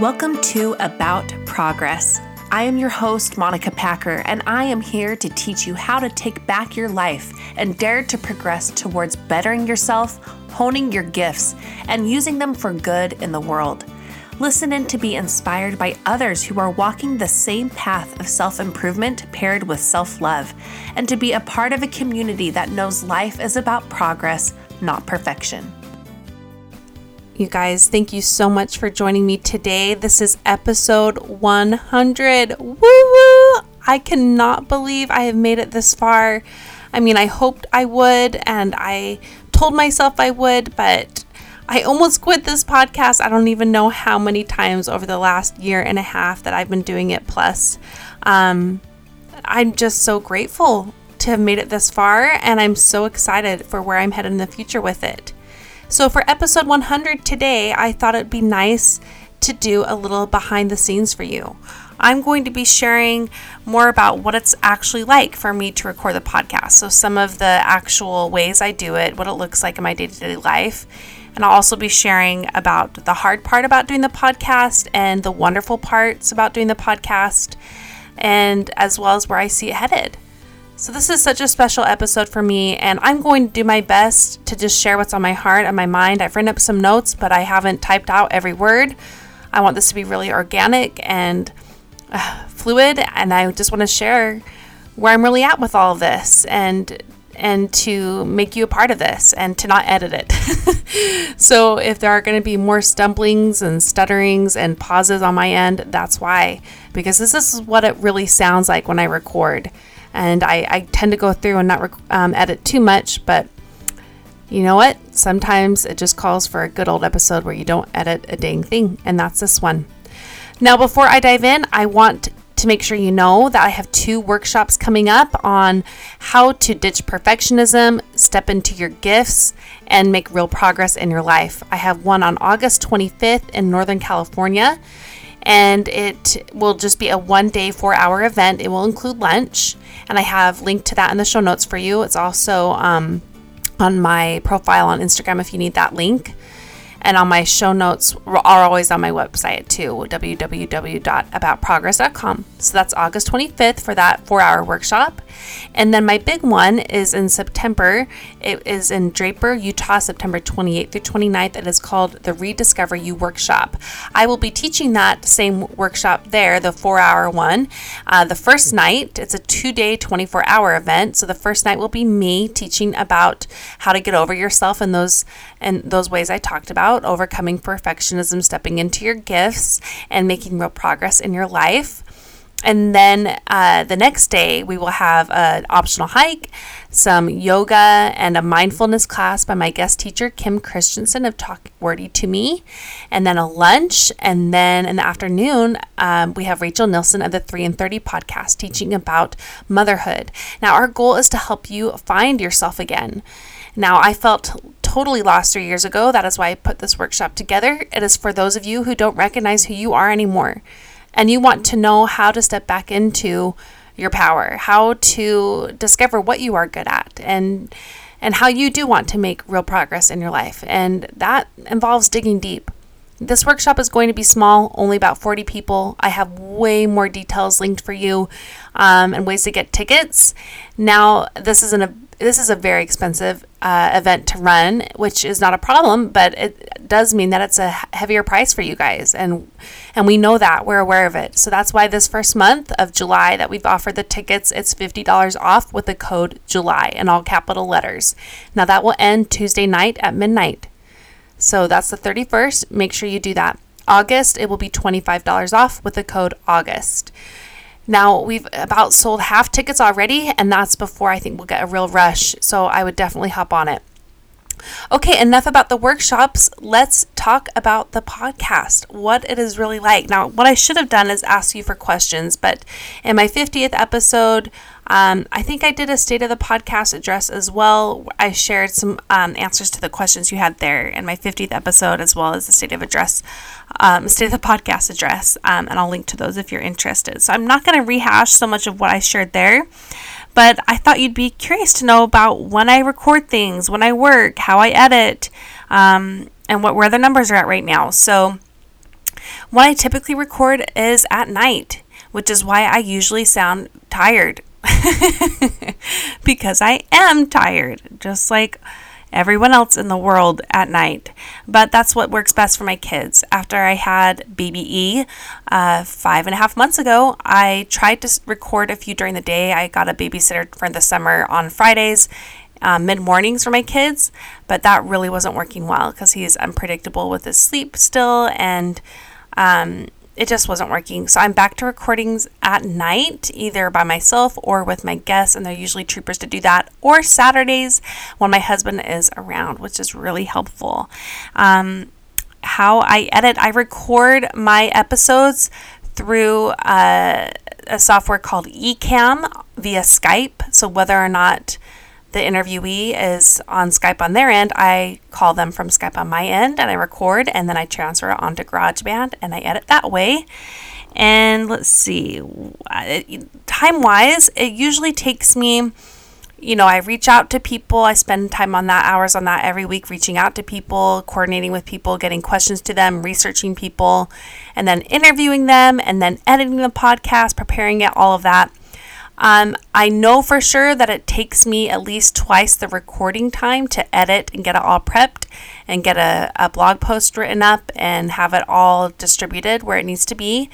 Welcome to About Progress. I am your host, Monica Packer, and I am here to teach you how to take back your life and dare to progress towards bettering yourself, honing your gifts, and using them for good in the world. Listen in to be inspired by others who are walking the same path of self improvement paired with self love, and to be a part of a community that knows life is about progress, not perfection. You guys, thank you so much for joining me today. This is episode 100. Woo woo! I cannot believe I have made it this far. I mean, I hoped I would, and I told myself I would, but I almost quit this podcast. I don't even know how many times over the last year and a half that I've been doing it. Plus, um, I'm just so grateful to have made it this far, and I'm so excited for where I'm headed in the future with it. So, for episode 100 today, I thought it'd be nice to do a little behind the scenes for you. I'm going to be sharing more about what it's actually like for me to record the podcast. So, some of the actual ways I do it, what it looks like in my day to day life. And I'll also be sharing about the hard part about doing the podcast and the wonderful parts about doing the podcast, and as well as where I see it headed. So, this is such a special episode for me, and I'm going to do my best to just share what's on my heart and my mind. I've written up some notes, but I haven't typed out every word. I want this to be really organic and uh, fluid, and I just want to share where I'm really at with all of this and and to make you a part of this and to not edit it. so if there are going to be more stumblings and stutterings and pauses on my end, that's why because this is what it really sounds like when I record and I, I tend to go through and not um, edit too much, but you know what? Sometimes it just calls for a good old episode where you don't edit a dang thing, and that's this one. Now, before I dive in, I want to make sure you know that I have two workshops coming up on how to ditch perfectionism, step into your gifts, and make real progress in your life. I have one on August 25th in Northern California, and it will just be a one day, four hour event. It will include lunch, and I have linked to that in the show notes for you. It's also um, on my profile on Instagram if you need that link and all my show notes are always on my website too www.aboutprogress.com so that's august 25th for that four hour workshop. And then my big one is in september. It is in draper utah september 28th through 29th it is called the rediscover you workshop. I will be teaching that same workshop there the four hour one. Uh, the first night it's a two day 24 hour event. So the first night will be me teaching about how to get over yourself and those and those ways i talked about overcoming perfectionism, stepping into your gifts, and making real progress in your life. And then uh, the next day, we will have an optional hike, some yoga, and a mindfulness class by my guest teacher, Kim Christenson of Talk Wordy to Me. And then a lunch. And then in the afternoon, um, we have Rachel Nielson of the 3 in 30 podcast teaching about motherhood. Now, our goal is to help you find yourself again. Now, I felt totally lost three years ago. That is why I put this workshop together. It is for those of you who don't recognize who you are anymore and you want to know how to step back into your power, how to discover what you are good at and and how you do want to make real progress in your life. And that involves digging deep. This workshop is going to be small, only about 40 people. I have way more details linked for you um, and ways to get tickets. Now, this is an this is a very expensive uh, event to run, which is not a problem, but it does mean that it's a heavier price for you guys, and and we know that we're aware of it. So that's why this first month of July that we've offered the tickets, it's fifty dollars off with the code July in all capital letters. Now that will end Tuesday night at midnight, so that's the thirty first. Make sure you do that. August, it will be twenty five dollars off with the code August. Now, we've about sold half tickets already, and that's before I think we'll get a real rush. So I would definitely hop on it. Okay, enough about the workshops. Let's talk about the podcast, what it is really like. Now, what I should have done is ask you for questions, but in my 50th episode, um, I think I did a state of the podcast address as well. I shared some um, answers to the questions you had there in my 50th episode, as well as the state of address, um, state of the podcast address, um, and I'll link to those if you're interested. So I'm not going to rehash so much of what I shared there, but I thought you'd be curious to know about when I record things, when I work, how I edit, um, and what where the numbers are at right now. So What I typically record is at night, which is why I usually sound tired. because I am tired, just like everyone else in the world at night. But that's what works best for my kids. After I had baby E uh, five and a half months ago, I tried to record a few during the day. I got a babysitter for the summer on Fridays. Uh, mid mornings for my kids, but that really wasn't working well because he's unpredictable with his sleep still, and um, it just wasn't working. So I'm back to recordings at night, either by myself or with my guests, and they're usually troopers to do that, or Saturdays when my husband is around, which is really helpful. Um, how I edit, I record my episodes through uh, a software called Ecamm via Skype. So whether or not the interviewee is on Skype on their end, I call them from Skype on my end and I record and then I transfer it onto GarageBand and I edit that way. And let's see, uh, time wise, it usually takes me, you know, I reach out to people, I spend time on that, hours on that every week, reaching out to people, coordinating with people, getting questions to them, researching people, and then interviewing them, and then editing the podcast, preparing it, all of that. Um, I know for sure that it takes me at least twice the recording time to edit and get it all prepped and get a, a blog post written up and have it all distributed where it needs to be.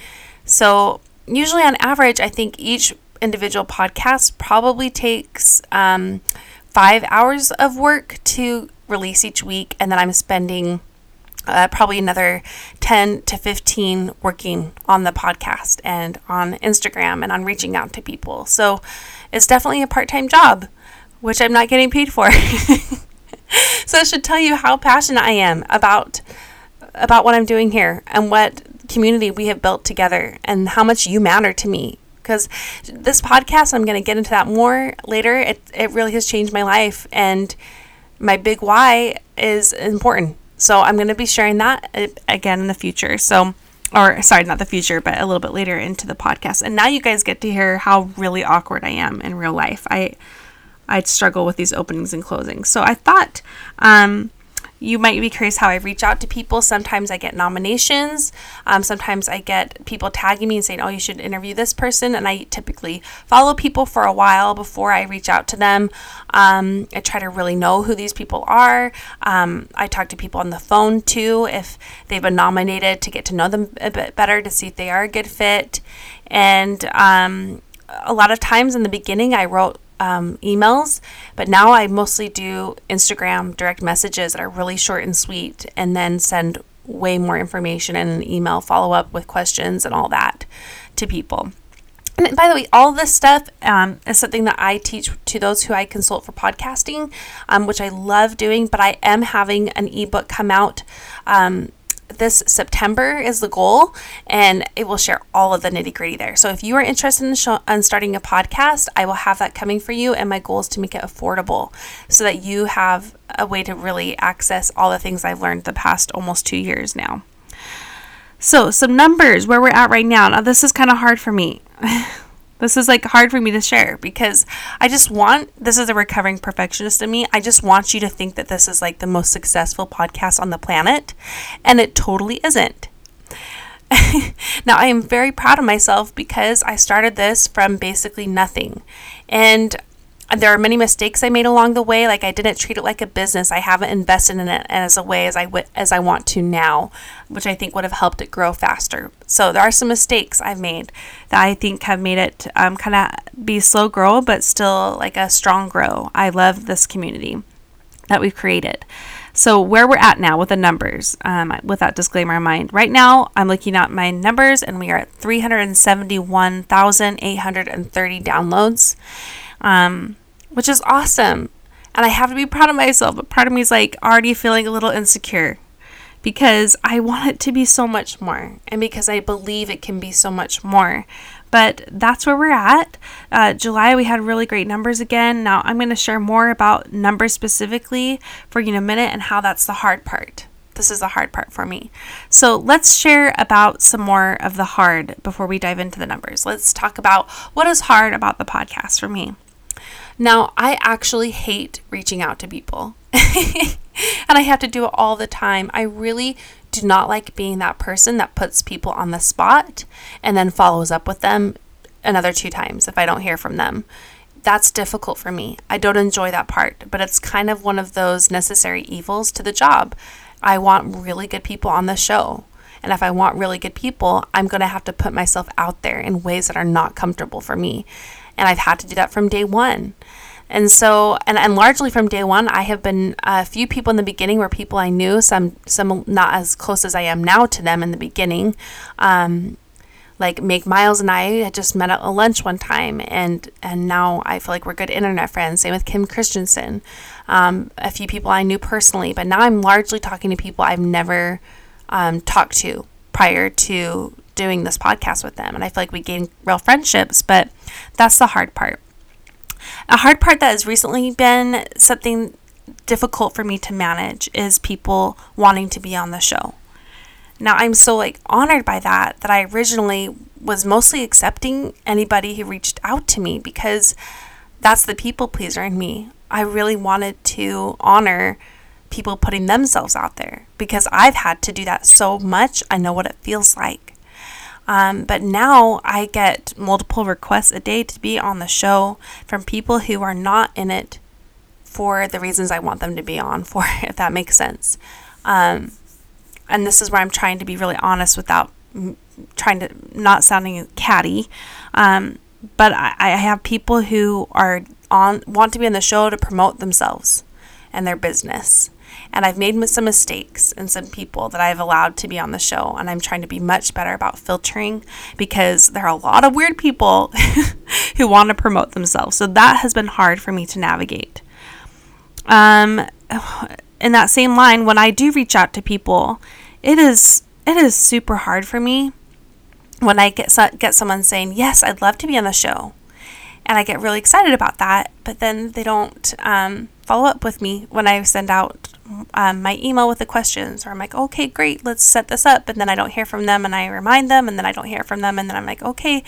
So, usually on average, I think each individual podcast probably takes um, five hours of work to release each week, and then I'm spending uh, probably another 10 to 15 working on the podcast and on Instagram and on reaching out to people. So it's definitely a part time job, which I'm not getting paid for. so it should tell you how passionate I am about about what I'm doing here and what community we have built together and how much you matter to me because this podcast I'm going to get into that more later it, it really has changed my life and my big why is important so I'm going to be sharing that uh, again in the future. So, or sorry, not the future, but a little bit later into the podcast. And now you guys get to hear how really awkward I am in real life. I I struggle with these openings and closings. So I thought um, you might be curious how I reach out to people. Sometimes I get nominations. Um, sometimes I get people tagging me and saying, oh, you should interview this person. And I typically follow people for a while before I reach out to them. Um, I try to really know who these people are. Um, I talk to people on the phone too if they've been nominated to get to know them a bit better to see if they are a good fit. And um, a lot of times in the beginning, I wrote um, emails, but now I mostly do Instagram direct messages that are really short and sweet, and then send way more information in an email follow up with questions and all that to people. And by the way, all this stuff um, is something that I teach to those who I consult for podcasting, um, which I love doing. But I am having an ebook come out um, this September is the goal, and it will share all of the nitty gritty there. So if you are interested in, in starting a podcast, I will have that coming for you. And my goal is to make it affordable so that you have a way to really access all the things I've learned the past almost two years now. So, some numbers where we're at right now. Now, this is kind of hard for me. This is like hard for me to share because I just want this is a recovering perfectionist in me. I just want you to think that this is like the most successful podcast on the planet, and it totally isn't. now, I am very proud of myself because I started this from basically nothing. And there are many mistakes I made along the way. Like I didn't treat it like a business. I haven't invested in it as a way as I w- as I want to now, which I think would have helped it grow faster. So there are some mistakes I've made that I think have made it um, kind of be slow grow, but still like a strong grow. I love this community that we've created. So where we're at now with the numbers, um, with that disclaimer in mind, right now I'm looking at my numbers and we are at 371,830 downloads um, which is awesome. And I have to be proud of myself, but part of me is like already feeling a little insecure because I want it to be so much more and because I believe it can be so much more. But that's where we're at. Uh, July, we had really great numbers again. Now, I'm going to share more about numbers specifically for you in a minute and how that's the hard part. This is the hard part for me. So, let's share about some more of the hard before we dive into the numbers. Let's talk about what is hard about the podcast for me. Now, I actually hate reaching out to people. and I have to do it all the time. I really do not like being that person that puts people on the spot and then follows up with them another two times if I don't hear from them. That's difficult for me. I don't enjoy that part, but it's kind of one of those necessary evils to the job. I want really good people on the show. And if I want really good people, I'm going to have to put myself out there in ways that are not comfortable for me. And I've had to do that from day one. And so, and, and largely from day one, I have been a few people in the beginning were people I knew, some some not as close as I am now to them in the beginning. Um, like Meg Miles and I had just met at a lunch one time, and and now I feel like we're good internet friends. Same with Kim Christenson, um, a few people I knew personally, but now I'm largely talking to people I've never um, talked to prior to doing this podcast with them, and I feel like we gain real friendships. But that's the hard part. A hard part that has recently been something difficult for me to manage is people wanting to be on the show. Now I'm so like honored by that that I originally was mostly accepting anybody who reached out to me because that's the people pleaser in me. I really wanted to honor people putting themselves out there because I've had to do that so much. I know what it feels like. Um, but now I get multiple requests a day to be on the show from people who are not in it for the reasons I want them to be on for, if that makes sense. Um, and this is where I'm trying to be really honest without trying to not sounding catty. Um, but I, I have people who are on want to be on the show to promote themselves and their business. And I've made some mistakes and some people that I've allowed to be on the show. And I'm trying to be much better about filtering because there are a lot of weird people who want to promote themselves. So that has been hard for me to navigate. Um, in that same line, when I do reach out to people, it is it is super hard for me when I get get someone saying, "Yes, I'd love to be on the show," and I get really excited about that, but then they don't um, follow up with me when I send out um, my email with the questions, or I'm like, "Okay, great, let's set this up," and then I don't hear from them, and I remind them, and then I don't hear from them, and then I'm like, "Okay,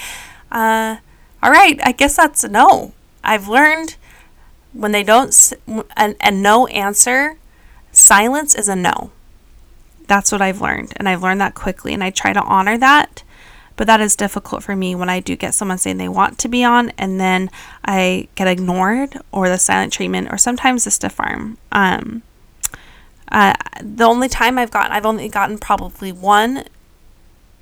uh, all right, I guess that's a no." I've learned when they don't a, a no answer silence is a no. That's what I've learned. And I've learned that quickly. And I try to honor that. But that is difficult for me when I do get someone saying they want to be on and then I get ignored or the silent treatment or sometimes the stiff arm. Um, uh, the only time I've gotten, I've only gotten probably one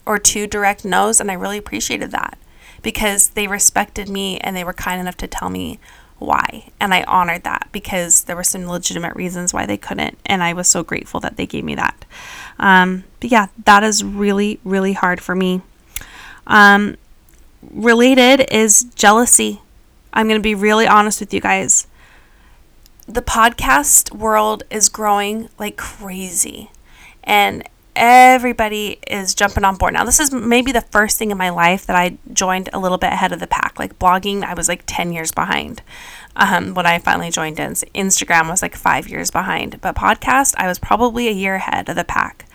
or two direct no's, and I really appreciated that because they respected me and they were kind enough to tell me why. And I honored that because there were some legitimate reasons why they couldn't. And I was so grateful that they gave me that. Um, but yeah, that is really, really hard for me. Um, related is jealousy. I'm going to be really honest with you guys. The podcast world is growing like crazy. And everybody is jumping on board now. This is maybe the first thing in my life that I joined a little bit ahead of the pack. Like blogging, I was like 10 years behind um, when I finally joined in. Instagram was like five years behind. But podcast, I was probably a year ahead of the pack.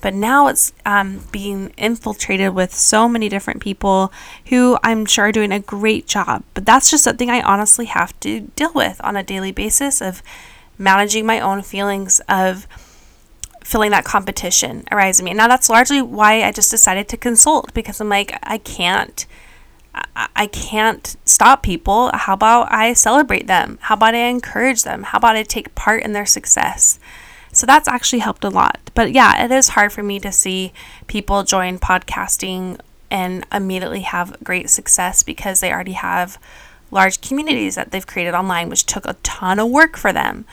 But now it's um, being infiltrated with so many different people who I'm sure are doing a great job. But that's just something I honestly have to deal with on a daily basis of managing my own feelings of feeling that competition arise in me. Now that's largely why I just decided to consult because I'm like I can't I can't stop people. How about I celebrate them? How about I encourage them? How about I take part in their success? So that's actually helped a lot. But yeah, it is hard for me to see people join podcasting and immediately have great success because they already have large communities that they've created online, which took a ton of work for them.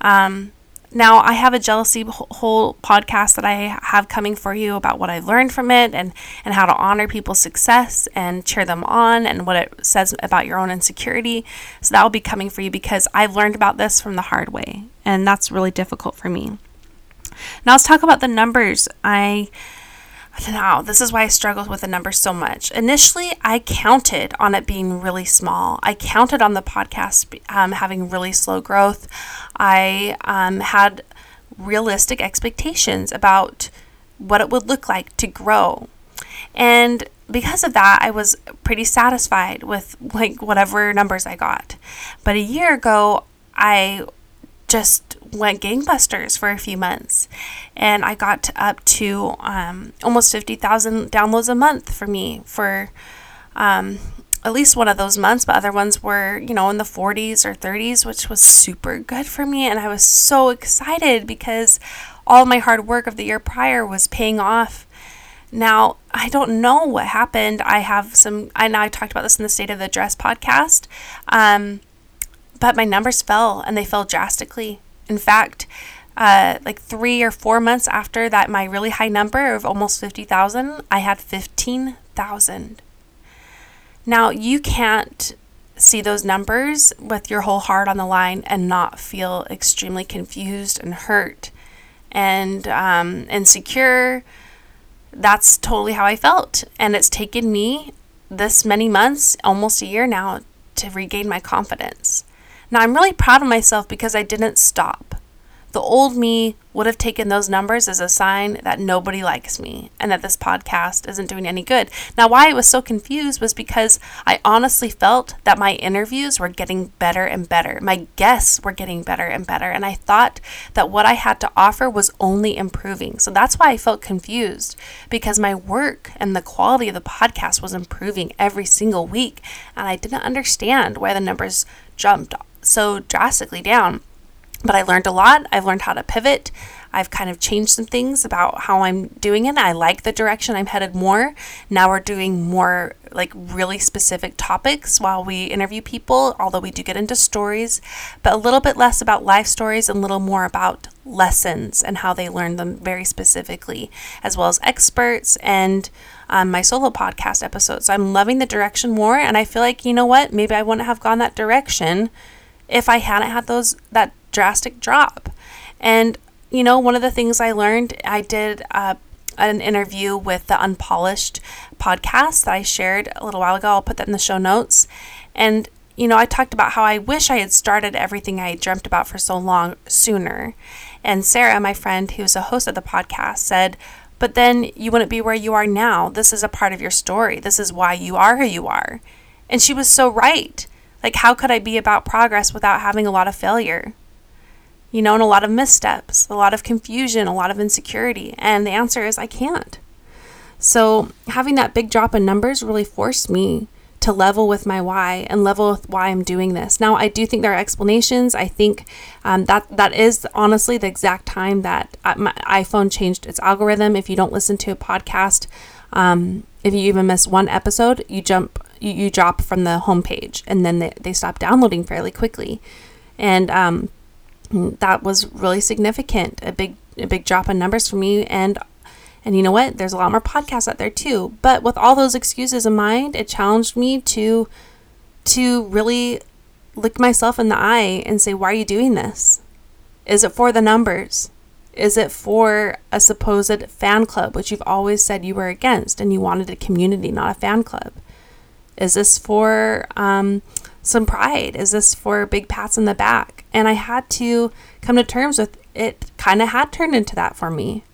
Um, now, I have a jealousy whole podcast that I have coming for you about what I learned from it and, and how to honor people's success and cheer them on and what it says about your own insecurity. So that will be coming for you because I've learned about this from the hard way, and that's really difficult for me. Now, let's talk about the numbers. I now, this is why I struggled with the numbers so much. Initially, I counted on it being really small. I counted on the podcast um, having really slow growth. I um, had realistic expectations about what it would look like to grow. And because of that, I was pretty satisfied with like whatever numbers I got. But a year ago, I just went gangbusters for a few months and I got up to um, almost 50,000 downloads a month for me for um, at least one of those months, but other ones were, you know, in the 40s or 30s, which was super good for me. And I was so excited because all my hard work of the year prior was paying off. Now, I don't know what happened. I have some, I know I talked about this in the State of the Dress podcast, um, but my numbers fell and they fell drastically. In fact, uh, like three or four months after that, my really high number of almost 50,000, I had 15,000. Now, you can't see those numbers with your whole heart on the line and not feel extremely confused and hurt and um, insecure. That's totally how I felt. And it's taken me this many months, almost a year now, to regain my confidence. Now, I'm really proud of myself because I didn't stop. The old me would have taken those numbers as a sign that nobody likes me and that this podcast isn't doing any good. Now, why I was so confused was because I honestly felt that my interviews were getting better and better. My guests were getting better and better. And I thought that what I had to offer was only improving. So that's why I felt confused because my work and the quality of the podcast was improving every single week. And I didn't understand why the numbers jumped so drastically down. But I learned a lot. I've learned how to pivot. I've kind of changed some things about how I'm doing it. I like the direction I'm headed more. Now we're doing more like really specific topics while we interview people, although we do get into stories, but a little bit less about life stories and a little more about lessons and how they learn them very specifically, as well as experts and um, my solo podcast episodes. So I'm loving the direction more. And I feel like, you know what? Maybe I wouldn't have gone that direction if I hadn't had those that drastic drop. And, you know, one of the things I learned, I did uh, an interview with the Unpolished podcast that I shared a little while ago. I'll put that in the show notes. And, you know, I talked about how I wish I had started everything I dreamt about for so long sooner. And Sarah, my friend who's a host of the podcast, said, but then you wouldn't be where you are now. This is a part of your story. This is why you are who you are. And she was so right. Like, how could I be about progress without having a lot of failure? you know, and a lot of missteps, a lot of confusion, a lot of insecurity. And the answer is I can't. So having that big drop in numbers really forced me to level with my why and level with why I'm doing this. Now, I do think there are explanations. I think um, that that is honestly the exact time that uh, my iPhone changed its algorithm. If you don't listen to a podcast, um, if you even miss one episode, you jump, you, you drop from the homepage, and then they, they stop downloading fairly quickly. And um, that was really significant. A big a big drop in numbers for me and and you know what? There's a lot more podcasts out there too. But with all those excuses in mind, it challenged me to to really look myself in the eye and say, "Why are you doing this? Is it for the numbers? Is it for a supposed fan club, which you've always said you were against and you wanted a community, not a fan club? Is this for um, some pride? Is this for big pats in the back? And I had to come to terms with it, kind of had turned into that for me.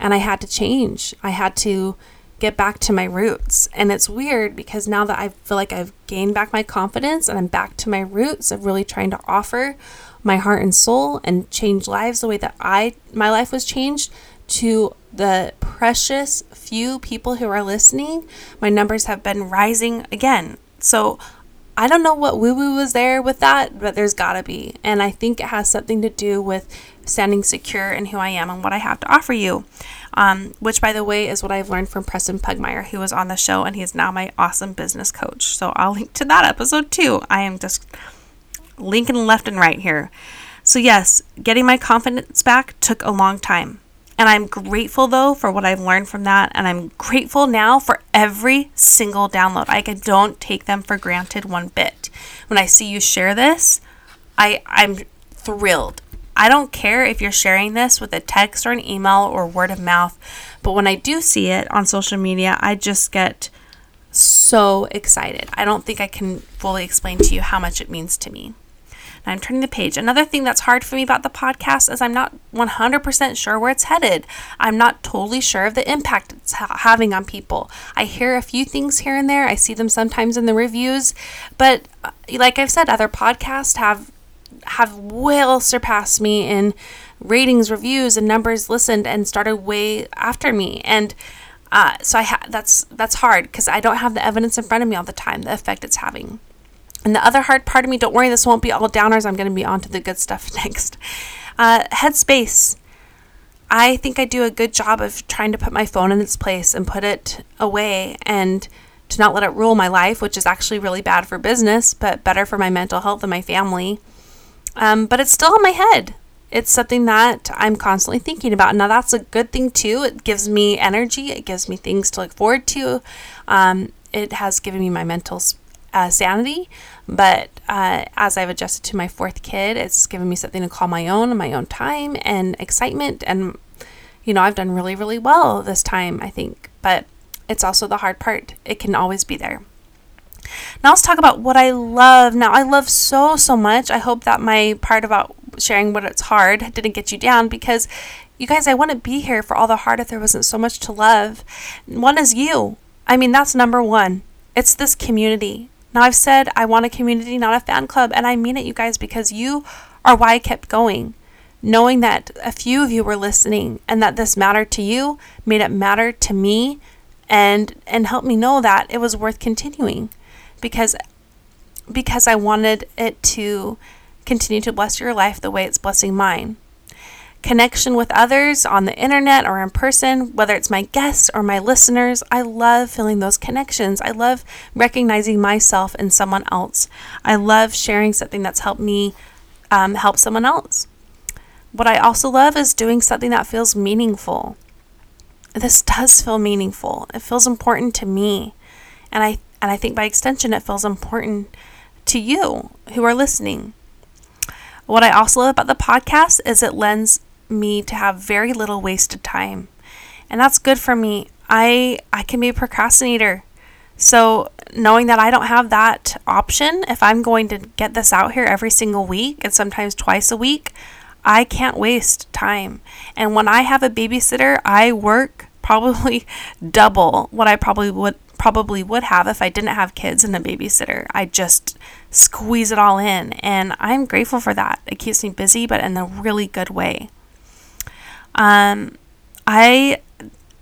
And I had to change. I had to get back to my roots. And it's weird because now that I feel like I've gained back my confidence and I'm back to my roots of really trying to offer my heart and soul and change lives the way that I my life was changed to the precious few people who are listening, my numbers have been rising again. So I don't know what woo woo was there with that, but there's gotta be. And I think it has something to do with standing secure in who I am and what I have to offer you. Um, which, by the way, is what I've learned from Preston Pugmire, who was on the show, and he's now my awesome business coach. So I'll link to that episode too. I am just linking left and right here. So, yes, getting my confidence back took a long time. And I'm grateful though for what I've learned from that. And I'm grateful now for every single download. I don't take them for granted one bit. When I see you share this, I, I'm thrilled. I don't care if you're sharing this with a text or an email or word of mouth, but when I do see it on social media, I just get so excited. I don't think I can fully explain to you how much it means to me. And I'm turning the page. Another thing that's hard for me about the podcast is I'm not 100% sure where it's headed. I'm not totally sure of the impact it's ha- having on people. I hear a few things here and there. I see them sometimes in the reviews, but uh, like I've said, other podcasts have have well surpassed me in ratings, reviews, and numbers listened, and started way after me. And uh, so I ha- that's that's hard because I don't have the evidence in front of me all the time, the effect it's having. And the other hard part of me, don't worry, this won't be all downers. I'm going to be on to the good stuff next. Uh, headspace. I think I do a good job of trying to put my phone in its place and put it away and to not let it rule my life, which is actually really bad for business, but better for my mental health and my family. Um, but it's still in my head. It's something that I'm constantly thinking about. Now, that's a good thing too. It gives me energy, it gives me things to look forward to. Um, it has given me my mental uh, sanity. But uh, as I've adjusted to my fourth kid, it's given me something to call my own my own time and excitement. And, you know, I've done really, really well this time, I think. But it's also the hard part. It can always be there. Now let's talk about what I love. Now I love so so much. I hope that my part about sharing what it's hard didn't get you down because you guys, I wouldn't be here for all the hard if there wasn't so much to love. One is you. I mean, that's number one. It's this community. Now I've said I want a community, not a fan club, and I mean it, you guys, because you are why I kept going. Knowing that a few of you were listening and that this mattered to you made it matter to me and and helped me know that it was worth continuing because because I wanted it to continue to bless your life the way it's blessing mine. Connection with others on the internet or in person, whether it's my guests or my listeners, I love feeling those connections. I love recognizing myself in someone else. I love sharing something that's helped me um, help someone else. What I also love is doing something that feels meaningful. This does feel meaningful. It feels important to me. And I and I think by extension, it feels important to you who are listening. What I also love about the podcast is it lends me to have very little wasted time. And that's good for me. I I can be a procrastinator. So, knowing that I don't have that option, if I'm going to get this out here every single week and sometimes twice a week, I can't waste time. And when I have a babysitter, I work probably double what I probably would probably would have if I didn't have kids and a babysitter. I just squeeze it all in, and I'm grateful for that. It keeps me busy, but in a really good way. Um, I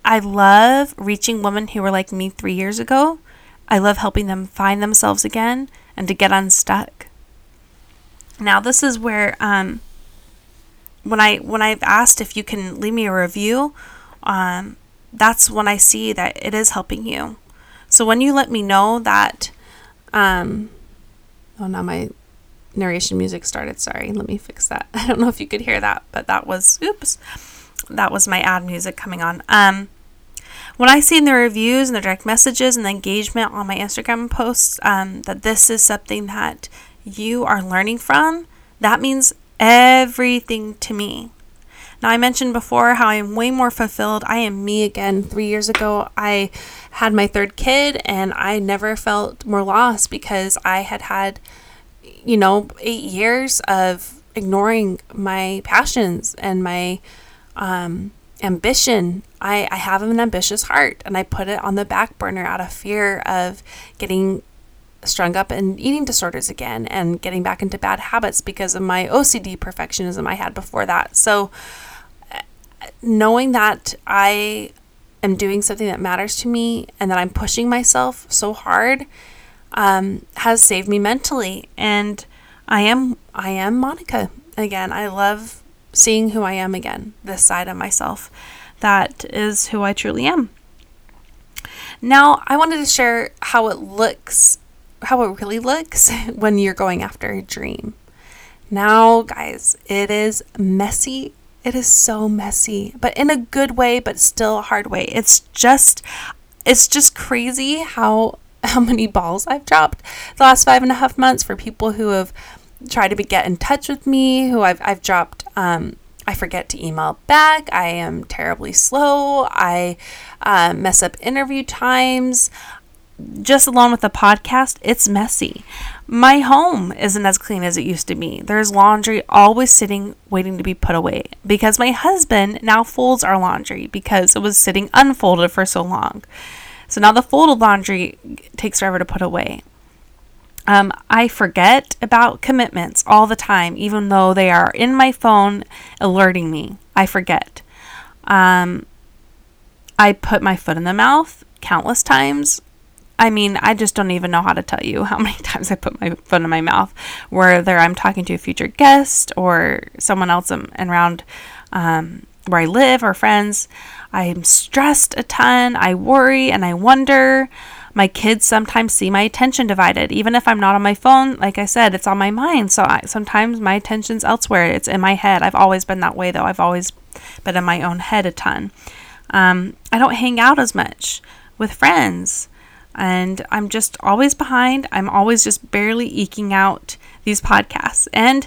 I love reaching women who were like me three years ago. I love helping them find themselves again and to get unstuck. Now, this is where um, when I when I've asked if you can leave me a review, um, that's when I see that it is helping you. So when you let me know that, um, oh, now my narration music started. Sorry, let me fix that. I don't know if you could hear that, but that was, oops, that was my ad music coming on. Um, when I see in the reviews and the direct messages and the engagement on my Instagram posts um, that this is something that you are learning from, that means everything to me. Now, I mentioned before how I'm way more fulfilled. I am me again. Three years ago, I had my third kid, and I never felt more lost because I had had, you know, eight years of ignoring my passions and my um, ambition. I, I have an ambitious heart, and I put it on the back burner out of fear of getting strung up in eating disorders again and getting back into bad habits because of my OCD perfectionism I had before that. So, knowing that I am doing something that matters to me and that I'm pushing myself so hard um, has saved me mentally. And I am I am Monica again. I love seeing who I am again, this side of myself. That is who I truly am. Now, I wanted to share how it looks, how it really looks when you're going after a dream. Now, guys, it is messy it is so messy, but in a good way, but still a hard way. It's just it's just crazy how how many balls I've dropped the last five and a half months for people who have tried to be, get in touch with me, who I've I've dropped um I forget to email back. I am terribly slow. I uh, mess up interview times. just along with the podcast, it's messy. My home isn't as clean as it used to be. There's laundry always sitting waiting to be put away because my husband now folds our laundry because it was sitting unfolded for so long. So now the folded laundry takes forever to put away. Um, I forget about commitments all the time, even though they are in my phone alerting me. I forget. Um, I put my foot in the mouth countless times. I mean, I just don't even know how to tell you how many times I put my foot in my mouth, whether I'm talking to a future guest or someone else around um, where I live or friends. I'm stressed a ton. I worry and I wonder. My kids sometimes see my attention divided. Even if I'm not on my phone, like I said, it's on my mind. So I, sometimes my attention's elsewhere. It's in my head. I've always been that way, though. I've always been in my own head a ton. Um, I don't hang out as much with friends and I'm just always behind. I'm always just barely eking out these podcasts. And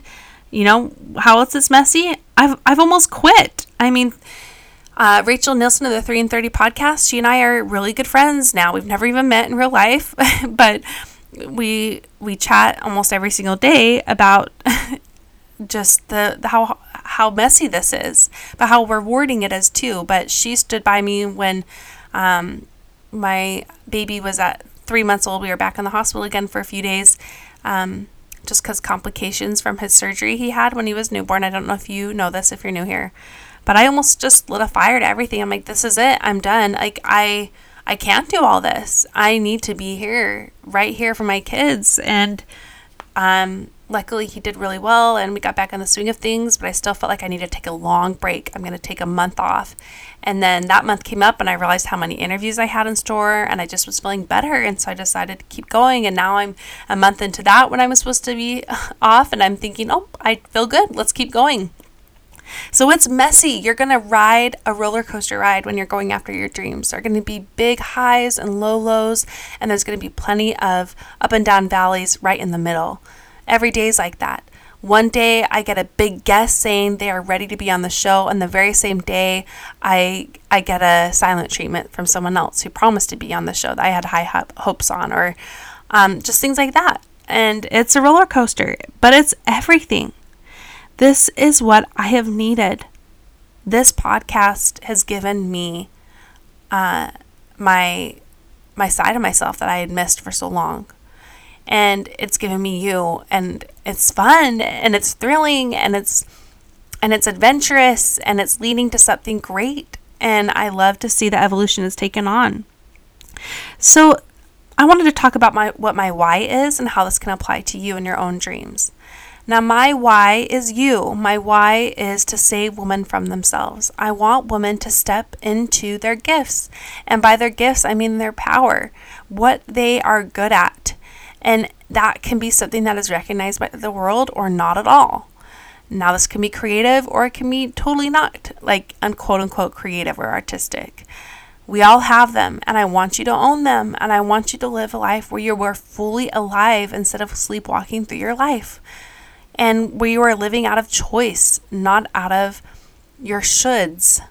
you know how else it's messy? I've I've almost quit. I mean, uh, Rachel Nielson of the Three in Thirty podcast. She and I are really good friends now. We've never even met in real life, but we we chat almost every single day about just the, the how how messy this is, but how rewarding it is too. But she stood by me when um, my baby was at three months old. We were back in the hospital again for a few days, um, just because complications from his surgery he had when he was newborn. I don't know if you know this if you're new here, but I almost just lit a fire to everything. I'm like, this is it. I'm done. Like I. I can't do all this. I need to be here, right here for my kids. And um, luckily he did really well and we got back on the swing of things but i still felt like i needed to take a long break i'm going to take a month off and then that month came up and i realized how many interviews i had in store and i just was feeling better and so i decided to keep going and now i'm a month into that when i was supposed to be off and i'm thinking oh i feel good let's keep going so it's messy. You're going to ride a roller coaster ride when you're going after your dreams. There are going to be big highs and low lows, and there's going to be plenty of up and down valleys right in the middle. Every day is like that. One day I get a big guest saying they are ready to be on the show, and the very same day I I get a silent treatment from someone else who promised to be on the show that I had high hopes on, or um, just things like that. And it's a roller coaster, but it's everything. This is what I have needed. This podcast has given me uh, my my side of myself that I had missed for so long and it's given me you and it's fun and it's thrilling and it's and it's adventurous and it's leading to something great and I love to see the evolution has taken on. So I wanted to talk about my what my why is and how this can apply to you and your own dreams. Now, my why is you. My why is to save women from themselves. I want women to step into their gifts. And by their gifts, I mean their power, what they are good at. And that can be something that is recognized by the world or not at all. Now, this can be creative or it can be totally not, like unquote unquote creative or artistic. We all have them, and I want you to own them, and I want you to live a life where you are fully alive instead of sleepwalking through your life, and where you are living out of choice, not out of your shoulds.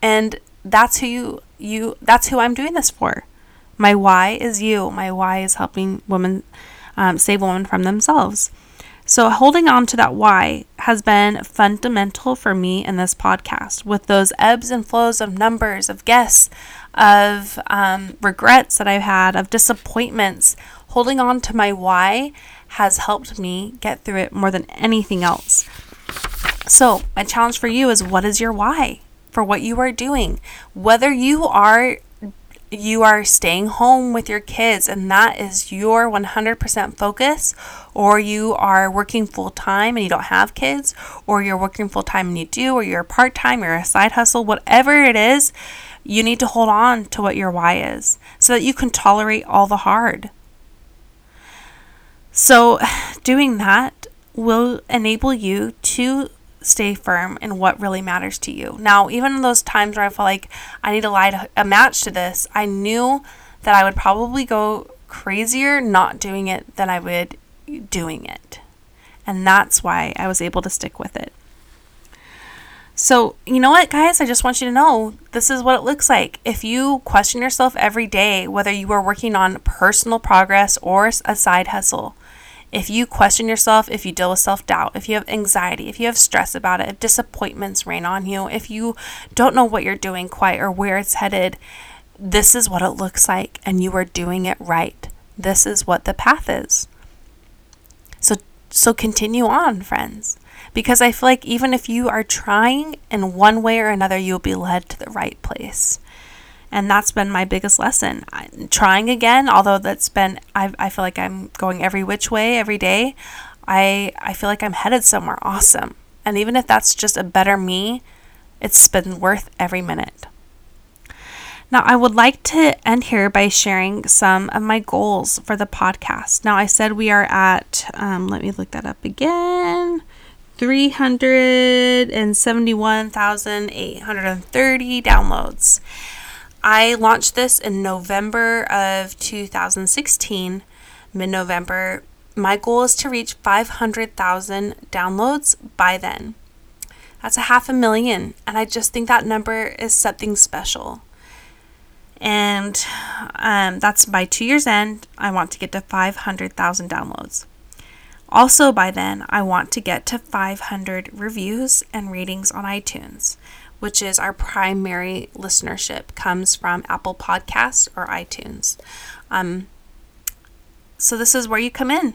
And that's who you, you that's who I'm doing this for. My why is you. My why is helping women um, save women from themselves. So, holding on to that why has been fundamental for me in this podcast with those ebbs and flows of numbers, of guests, of um, regrets that I've had, of disappointments. Holding on to my why has helped me get through it more than anything else. So, my challenge for you is what is your why for what you are doing? Whether you are you are staying home with your kids and that is your 100% focus, or you are working full time and you don't have kids, or you're working full time and you do, or you're part time, you're a side hustle, whatever it is, you need to hold on to what your why is so that you can tolerate all the hard. So, doing that will enable you to stay firm in what really matters to you. Now, even in those times where I felt like I need to light a match to this, I knew that I would probably go crazier not doing it than I would doing it. And that's why I was able to stick with it. So, you know what, guys? I just want you to know this is what it looks like. If you question yourself every day, whether you are working on personal progress or a side hustle, if you question yourself, if you deal with self doubt, if you have anxiety, if you have stress about it, if disappointments rain on you, if you don't know what you're doing quite or where it's headed, this is what it looks like, and you are doing it right. This is what the path is. So, so continue on, friends, because I feel like even if you are trying in one way or another, you'll be led to the right place and that's been my biggest lesson. I'm trying again although that's been I, I feel like i'm going every which way every day i i feel like i'm headed somewhere awesome. And even if that's just a better me it's been worth every minute. Now i would like to end here by sharing some of my goals for the podcast. Now i said we are at um, let me look that up again 371,830 downloads. I launched this in November of 2016, mid November. My goal is to reach 500,000 downloads by then. That's a half a million, and I just think that number is something special. And um, that's by two years' end, I want to get to 500,000 downloads. Also, by then, I want to get to 500 reviews and ratings on iTunes which is our primary listenership, comes from Apple Podcasts or iTunes. Um, so this is where you come in.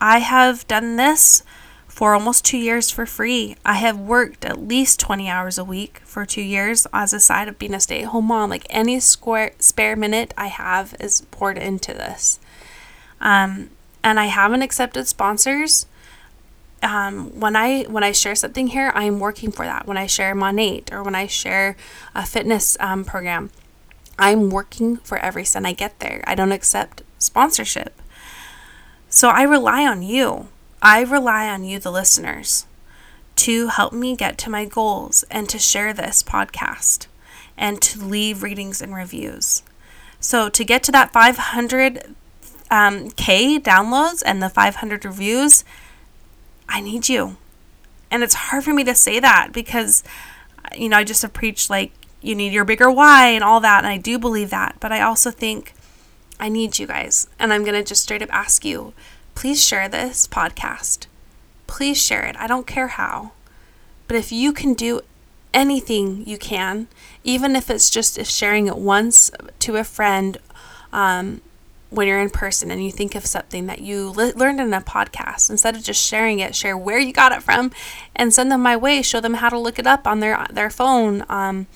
I have done this for almost two years for free. I have worked at least 20 hours a week for two years as a side of being a stay at home mom. Like any square, spare minute I have is poured into this. Um, and I haven't accepted sponsors um, when I when I share something here, I am working for that. When I share Monat or when I share a fitness um, program, I'm working for every cent I get there. I don't accept sponsorship. So I rely on you. I rely on you, the listeners, to help me get to my goals and to share this podcast and to leave readings and reviews. So to get to that 500 um, K downloads and the 500 reviews, I need you. And it's hard for me to say that because, you know, I just have preached like you need your bigger why and all that. And I do believe that. But I also think I need you guys. And I'm going to just straight up ask you please share this podcast. Please share it. I don't care how. But if you can do anything you can, even if it's just sharing it once to a friend, um, when you're in person and you think of something that you le- learned in a podcast, instead of just sharing it, share where you got it from and send them my way. Show them how to look it up on their, their phone, um,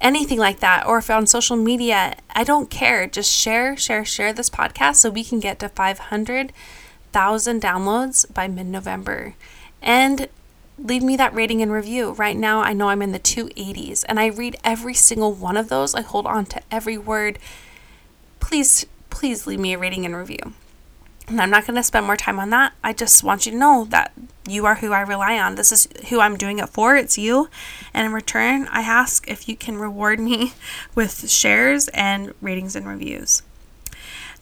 anything like that. Or if on social media, I don't care. Just share, share, share this podcast so we can get to 500,000 downloads by mid November. And leave me that rating and review. Right now, I know I'm in the 280s and I read every single one of those. I hold on to every word. Please please leave me a rating and review. And I'm not going to spend more time on that. I just want you to know that you are who I rely on. This is who I'm doing it for. It's you. And in return, I ask if you can reward me with shares and ratings and reviews.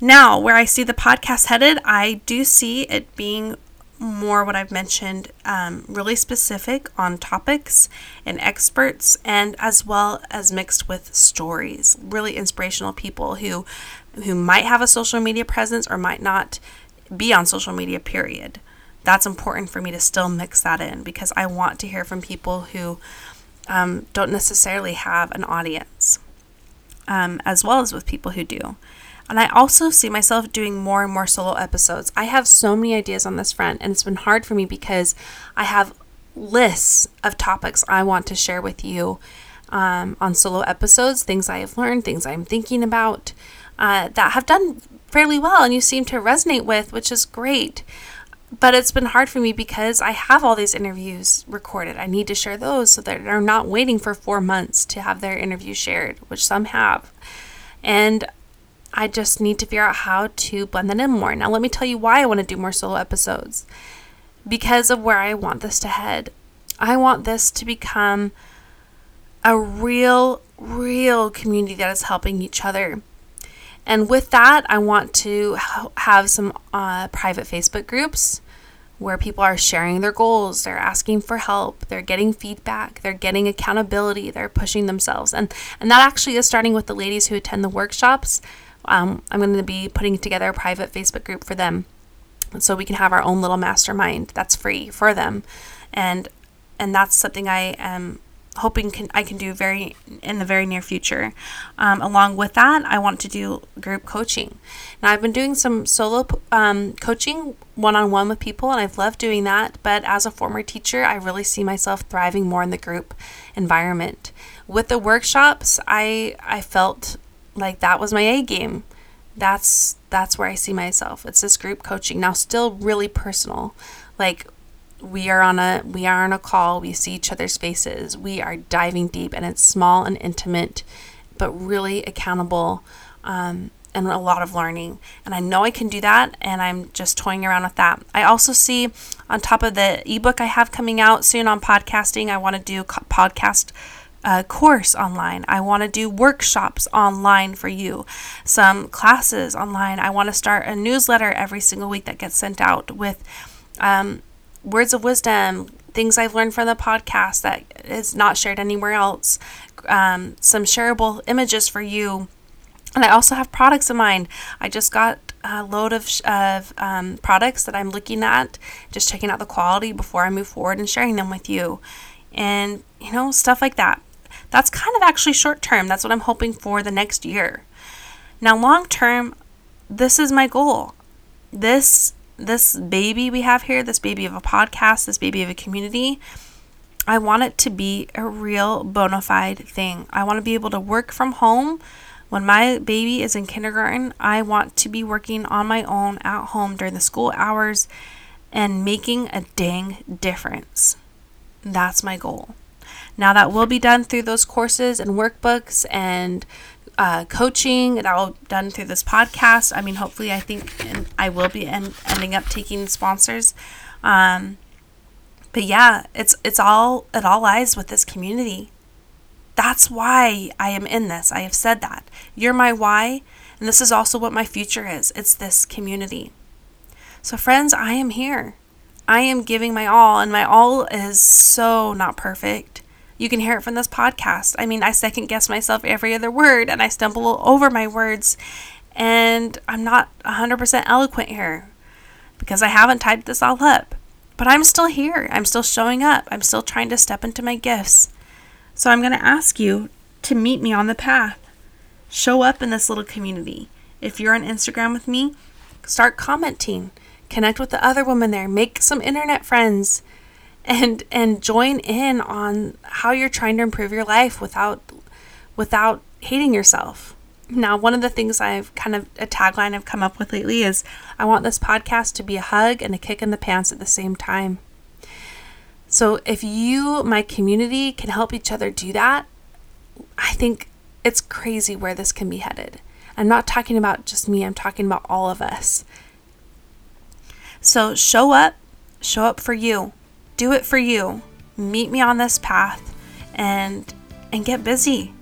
Now, where I see the podcast headed, I do see it being more what I've mentioned, um, really specific on topics and experts, and as well as mixed with stories, really inspirational people who who might have a social media presence or might not be on social media, period. That's important for me to still mix that in because I want to hear from people who um, don't necessarily have an audience, um, as well as with people who do. And I also see myself doing more and more solo episodes. I have so many ideas on this front, and it's been hard for me because I have lists of topics I want to share with you um, on solo episodes, things I have learned, things I'm thinking about uh, that have done fairly well and you seem to resonate with, which is great. But it's been hard for me because I have all these interviews recorded. I need to share those so that they're not waiting for four months to have their interview shared, which some have. And I just need to figure out how to blend that in more. Now, let me tell you why I want to do more solo episodes. Because of where I want this to head. I want this to become a real, real community that is helping each other. And with that, I want to have some uh, private Facebook groups where people are sharing their goals, they're asking for help, they're getting feedback, they're getting accountability, they're pushing themselves. And and that actually is starting with the ladies who attend the workshops. Um, I'm going to be putting together a private Facebook group for them so we can have our own little mastermind that's free for them. And and that's something I am hoping can I can do very in the very near future. Um, along with that, I want to do group coaching. Now I've been doing some solo um, coaching one on one with people, and I've loved doing that. But as a former teacher, I really see myself thriving more in the group environment. With the workshops, I I felt like that was my A game. That's that's where I see myself. It's this group coaching. Now, still really personal, like we are on a we are on a call. We see each other's faces. We are diving deep and it's small and intimate but really accountable um, and a lot of learning. And i know i can do that and i'm just toying around with that. I also see on top of the ebook i have coming out soon on podcasting i want to do podcast uh, course online. I want to do workshops online for you, some classes online. I want to start a newsletter every single week that gets sent out with um, words of wisdom, things I've learned from the podcast that is not shared anywhere else, um, some shareable images for you. And I also have products in mind. I just got a load of, of um, products that I'm looking at, just checking out the quality before I move forward and sharing them with you. And, you know, stuff like that. That's kind of actually short term. That's what I'm hoping for the next year. Now, long term, this is my goal. This this baby we have here, this baby of a podcast, this baby of a community, I want it to be a real bona fide thing. I want to be able to work from home. When my baby is in kindergarten, I want to be working on my own at home during the school hours and making a dang difference. That's my goal. Now, that will be done through those courses and workbooks and uh, coaching that all done through this podcast. I mean, hopefully, I think and I will be en- ending up taking sponsors. Um, but yeah, it's it's all it all lies with this community. That's why I am in this. I have said that. You're my why, and this is also what my future is. It's this community. So, friends, I am here. I am giving my all, and my all is so not perfect. You can hear it from this podcast. I mean, I second guess myself every other word and I stumble over my words, and I'm not 100% eloquent here because I haven't typed this all up. But I'm still here. I'm still showing up. I'm still trying to step into my gifts. So I'm going to ask you to meet me on the path. Show up in this little community. If you're on Instagram with me, start commenting. Connect with the other women there. Make some internet friends and and join in on how you're trying to improve your life without without hating yourself. Now, one of the things I've kind of a tagline I've come up with lately is I want this podcast to be a hug and a kick in the pants at the same time. So, if you, my community, can help each other do that, I think it's crazy where this can be headed. I'm not talking about just me, I'm talking about all of us. So, show up, show up for you do it for you. Meet me on this path and and get busy.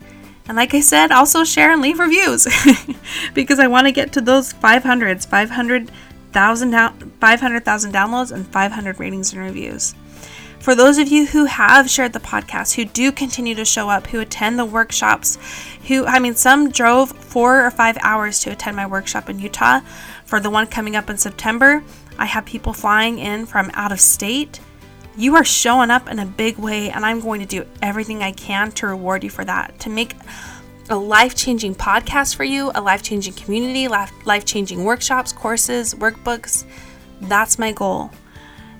And like I said, also share and leave reviews because I want to get to those 500s, 500,000 500,000 downloads and 500 ratings and reviews. For those of you who have shared the podcast, who do continue to show up, who attend the workshops, who, I mean, some drove four or five hours to attend my workshop in Utah. For the one coming up in September, I have people flying in from out of state you are showing up in a big way, and I'm going to do everything I can to reward you for that, to make a life changing podcast for you, a life changing community, life changing workshops, courses, workbooks. That's my goal.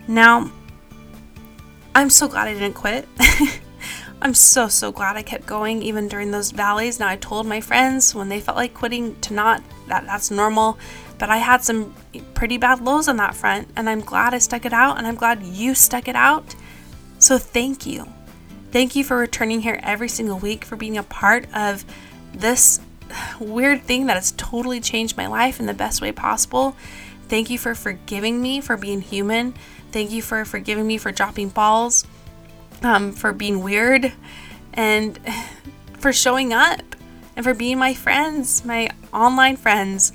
Now, I'm so glad I didn't quit. I'm so, so glad I kept going even during those valleys. Now, I told my friends when they felt like quitting to not, that that's normal. But I had some pretty bad lows on that front, and I'm glad I stuck it out, and I'm glad you stuck it out. So thank you. Thank you for returning here every single week, for being a part of this weird thing that has totally changed my life in the best way possible. Thank you for forgiving me for being human. Thank you for forgiving me for dropping balls, um, for being weird, and for showing up, and for being my friends, my online friends.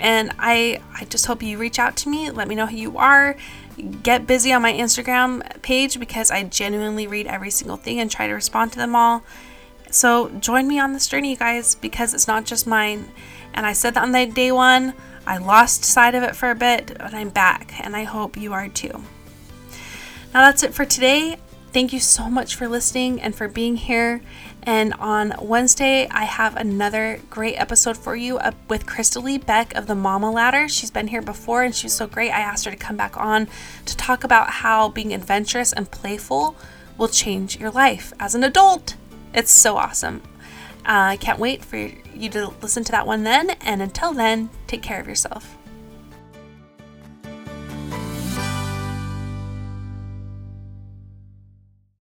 And I, I just hope you reach out to me, let me know who you are, get busy on my Instagram page because I genuinely read every single thing and try to respond to them all. So join me on this journey, you guys, because it's not just mine. And I said that on the day one. I lost sight of it for a bit, but I'm back, and I hope you are too. Now that's it for today. Thank you so much for listening and for being here. And on Wednesday, I have another great episode for you with Crystalie Beck of the Mama Ladder. She's been here before and she's so great. I asked her to come back on to talk about how being adventurous and playful will change your life as an adult. It's so awesome. Uh, I can't wait for you to listen to that one then. And until then, take care of yourself.